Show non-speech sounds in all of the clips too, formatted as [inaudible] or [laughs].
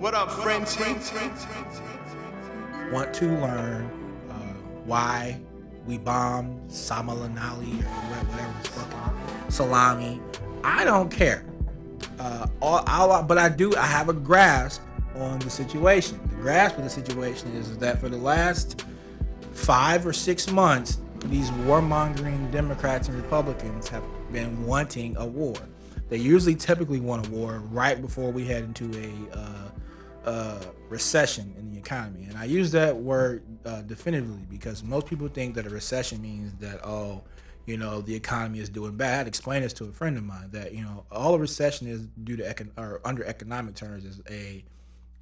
What up, Frenchie? Want to learn uh, why we bombed Samalanali or whatever it's fucking salami? I don't care. Uh, all, all, but I do. I have a grasp on the situation. The grasp of the situation is, is that for the last five or six months, these warmongering Democrats and Republicans have been wanting a war. They usually typically want a war right before we head into a uh, uh, recession in the economy. And I use that word uh, definitively because most people think that a recession means that, oh, you know, the economy is doing bad. I had to explain this to a friend of mine that, you know, all a recession is due to, econ- or under economic terms, is a,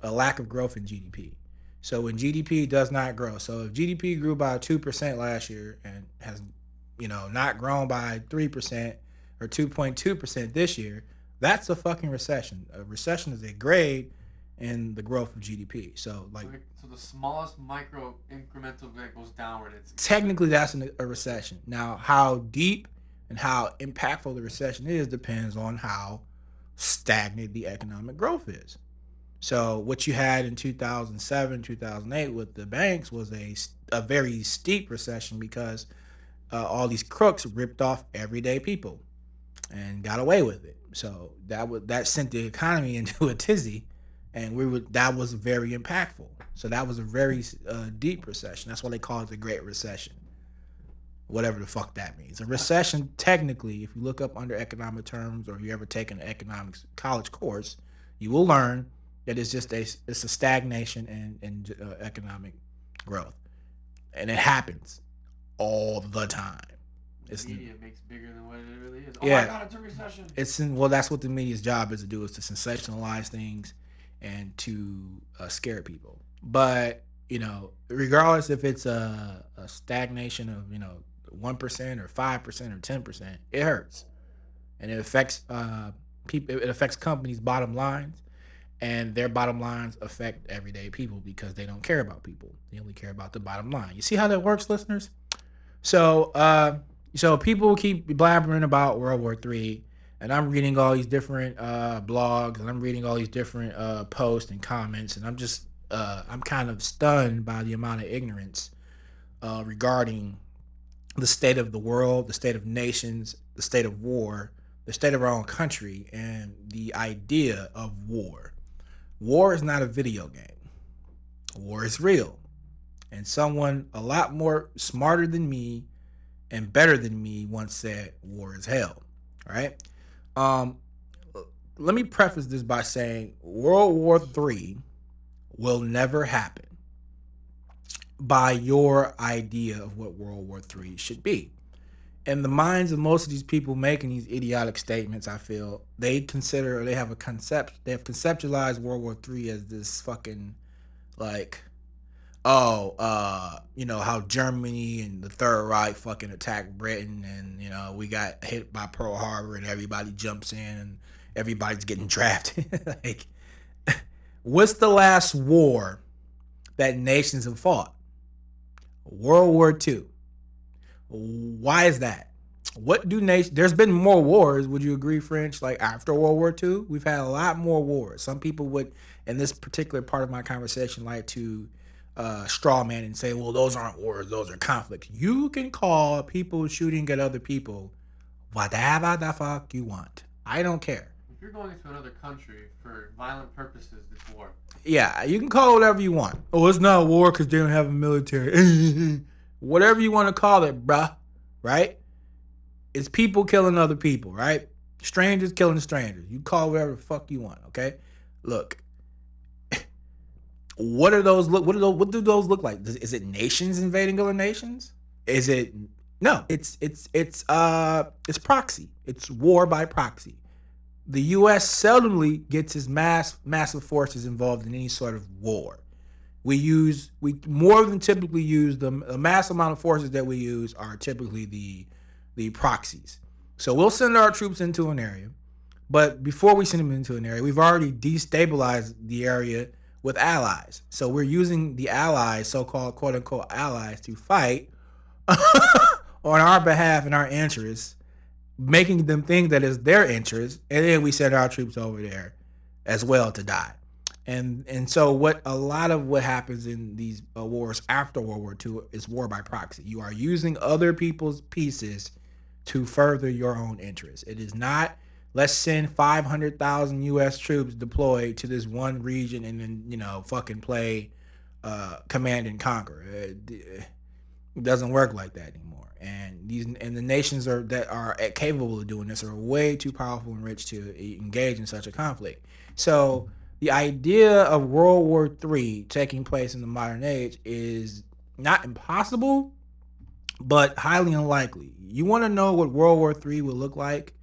a lack of growth in GDP. So when GDP does not grow, so if GDP grew by 2% last year and has, you know, not grown by 3% or 2.2% this year, that's a fucking recession. A recession is a grade in the growth of GDP. So like, So the smallest micro incremental that goes downward, it's technically that's an, a recession. Now, how deep and how impactful the recession is depends on how stagnant the economic growth is. So what you had in 2007, 2008 with the banks was a, a very steep recession because uh, all these crooks ripped off everyday people and got away with it. So that would that sent the economy [laughs] into a tizzy, and we would that was very impactful. So that was a very uh, deep recession. That's why they call it the Great Recession. Whatever the fuck that means. A recession, technically, if you look up under economic terms, or if you ever take an economics college course, you will learn that it's just a it's a stagnation in, in uh, economic growth, and it happens all the time. It's media makes bigger than what it really is. Yeah. Oh my god, it's a recession. it's in, well that's what the media's job is to do is to sensationalize things and to uh, scare people. But you know regardless if it's a, a stagnation of you know 1% or 5% or 10% it hurts. And it affects uh, people it affects companies bottom lines and their bottom lines affect everyday people because they don't care about people. They only care about the bottom line. You see how that works listeners? So uh, so people keep blabbering about World War Three, and I'm reading all these different uh, blogs, and I'm reading all these different uh, posts and comments, and I'm just uh, I'm kind of stunned by the amount of ignorance uh, regarding the state of the world, the state of nations, the state of war, the state of our own country, and the idea of war. War is not a video game. War is real. And someone a lot more smarter than me and better than me once said war is hell. All right. Um, let me preface this by saying World War III will never happen by your idea of what World War III should be. In the minds of most of these people making these idiotic statements, I feel they consider they have a concept they have conceptualized World War III as this fucking like oh, uh, you know, how Germany and the Third Reich fucking attacked Britain and, you know, we got hit by Pearl Harbor and everybody jumps in and everybody's getting [laughs] drafted. like, [laughs] what's the last war that nations have fought? World War II. Why is that? What do nations? There's been more wars. Would you agree, French? Like after World War II, we've had a lot more wars. Some people would, in this particular part of my conversation, like to uh, straw man and say, well, those aren't wars, those are conflicts. You can call people shooting at other people whatever the fuck you want. I don't care. If you're going into another country for violent purposes, it's war. Yeah, you can call it whatever you want. Oh, it's not a war because they don't have a military. [laughs] whatever you want to call it, bruh. Right? It's people killing other people, right? Strangers killing strangers. You call whatever the fuck you want, okay? Look, what are those look? What are those? What do those look like? Is it nations invading other nations? Is it no? It's it's it's uh it's proxy. It's war by proxy. The U.S. seldomly gets its mass massive forces involved in any sort of war. We use we more than typically use the, the mass amount of forces that we use are typically the the proxies. So we'll send our troops into an area, but before we send them into an area, we've already destabilized the area with allies. So we're using the allies, so-called quote unquote allies, to fight [laughs] on our behalf and our interests, making them think that it's their interest, and then we send our troops over there as well to die. And and so what a lot of what happens in these uh, wars after World War II is war by proxy. You are using other people's pieces to further your own interests. It is not let's send 500,000 US troops deployed to this one region and then, you know, fucking play uh, command and conquer. It, it doesn't work like that anymore. And these and the nations are that are capable of doing this are way too powerful and rich to engage in such a conflict. So the idea of World War III taking place in the modern age is not impossible, but highly unlikely. You want to know what World War III will look like?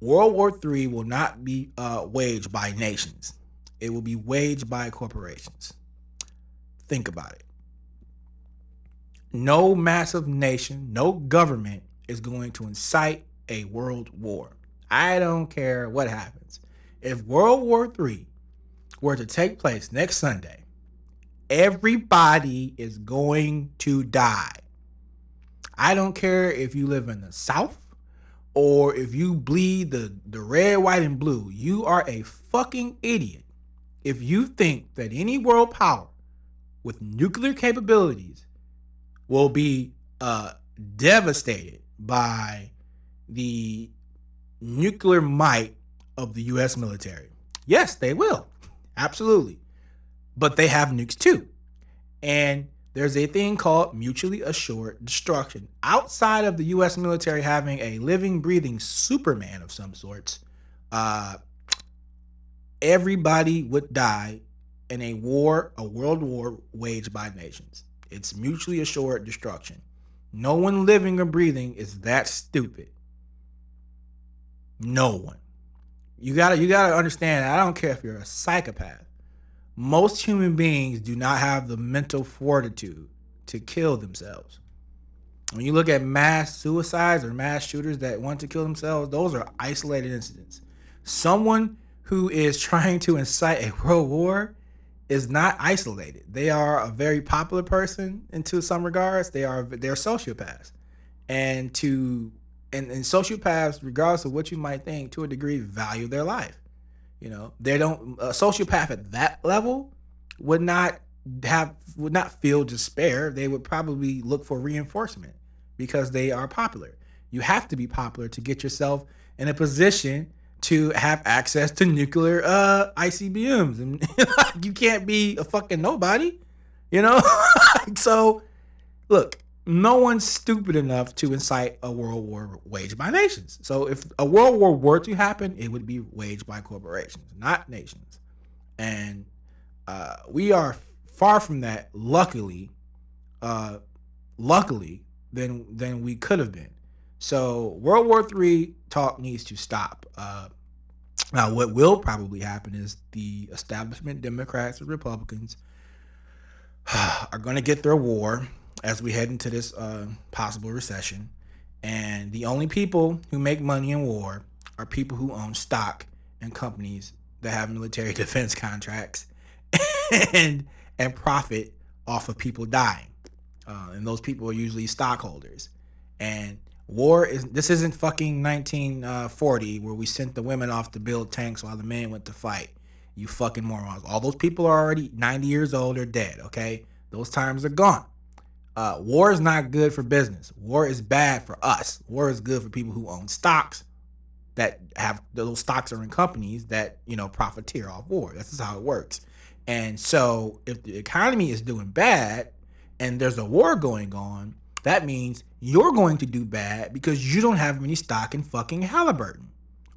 World War III will not be uh, waged by nations. It will be waged by corporations. Think about it. No massive nation, no government is going to incite a world war. I don't care what happens. If World War III were to take place next Sunday, everybody is going to die. I don't care if you live in the South or if you bleed the, the red, white, and blue. You are a fucking idiot if you think that any world power with nuclear capabilities will be uh, devastated by the nuclear might of the U.S. military. Yes, they will. Absolutely. But they have nukes too. And there's a thing called mutually assured destruction. Outside of the U.S. military having a living, breathing Superman of some sorts, uh, everybody would die in a war, a world war waged by nations. It's mutually assured destruction. No one living or breathing is that stupid. No one. You gotta you gotta understand. I don't care if you're a psychopath. Most human beings do not have the mental fortitude to kill themselves. When you look at mass suicides or mass shooters that want to kill themselves, those are isolated incidents. Someone who is [laughs] trying to incite a world war is not isolated. They are a very popular person into some regards. They are they're sociopaths. And to and, and sociopaths, regardless of what you might think, to a degree, value their life. You know, they don't a sociopath at that level would not have would not feel despair. They would probably look for reinforcement because they are popular. You have to be popular to get yourself in a position to have access to nuclear uh, ICBMs, and [laughs] you can't be a fucking nobody, you know. [laughs] so, look, no one's stupid enough to incite a world war waged by nations. So, if a world war were to happen, it would be waged by corporations, not nations, and uh, we are far from that. Luckily, uh, luckily, than than we could have been. So World War III talk needs to stop. Uh, now, what will probably happen is the establishment Democrats and Republicans [sighs] are going to get their war as we head into this uh, possible recession. And the only people who make money in war are people who own stock in companies that have military [laughs] defense contracts [laughs] and and profit off of people dying. Uh, and those people are usually stockholders. And War is this isn't fucking 1940 where we sent the women off to build tanks while the men went to fight. You fucking morons. All those people are already 90 years old or dead, okay? Those times are gone. Uh, war is not good for business. War is bad for us. War is good for people who own stocks that have those stocks are in companies that, you know, profiteer off war. This is how it works. And so if the economy is doing bad and there's a war going on, that means you're going to do bad because you don't have any stock in fucking Halliburton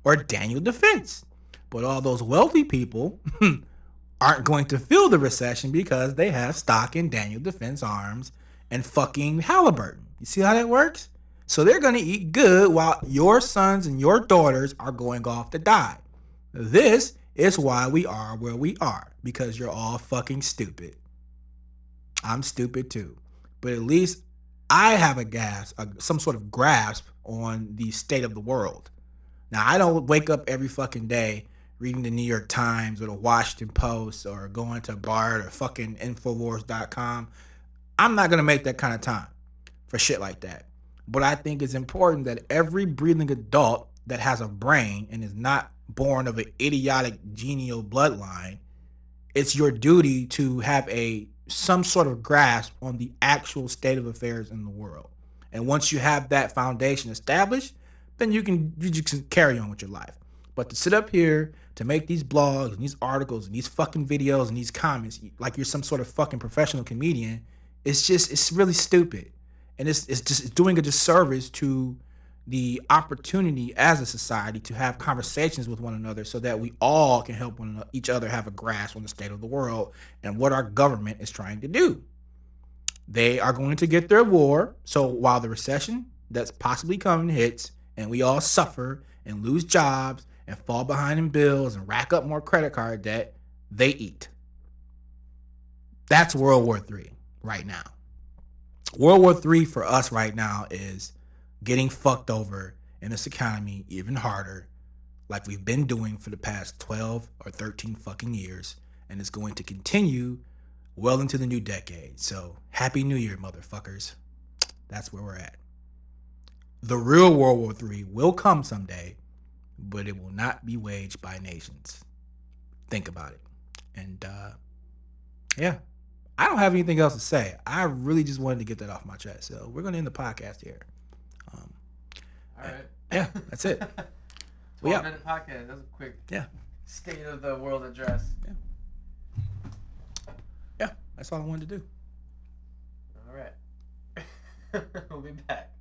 or Daniel Defense. But all those wealthy people [laughs] aren't going to feel the recession because they have stock in Daniel Defense Arms and fucking Halliburton. You see how that works? So they're going to eat good while your sons and your daughters are going off to die. This is why we are where we are because you're all fucking stupid. I'm stupid too. But at least I have a gas, a, some sort of grasp on the state of the world. Now, I don't wake up every fucking day reading the New York Times or the Washington Post or going to Bard or fucking Infowars.com. I'm not gonna make that kind of time for shit like that. But I think it's important that every breathing adult that has a brain and is not born of an idiotic genial bloodline it's your duty to have a some sort of grasp on the actual state of affairs in the world. And once you have that foundation established, then you can you just can carry on with your life. But to sit up here to make these blogs and these articles and these fucking videos and these comments like you're some sort of fucking professional comedian, it's just it's really stupid. And it's it's just it's doing a disservice to the opportunity as a society to have conversations with one another so that we all can help one another, each other have a grasp on the state of the world and what our government is trying to do. They are going to get their war. So while the recession that's possibly coming hits and we all suffer and lose jobs and fall behind in bills and rack up more credit card debt, they eat. That's World War III right now. World War III for us right now is getting fucked over in this economy even harder, like we've been doing for the past 12 or 13 fucking years, and it's going to continue well into the new decade. So, Happy New Year, motherfuckers. That's where we're at. The real World War III will come someday, but it will not be waged by nations. Think about it. And uh, yeah, I don't have anything else to say. I really just wanted to get that off my chest. So we're going to end the podcast here. Um, All right. [laughs] Yeah, that's it. 12 [laughs] Well, yeah. minute podcast. That was a quick Yeah. state of the world address. Yeah. Yeah, that's all I wanted to do. All right. [laughs] we'll be back.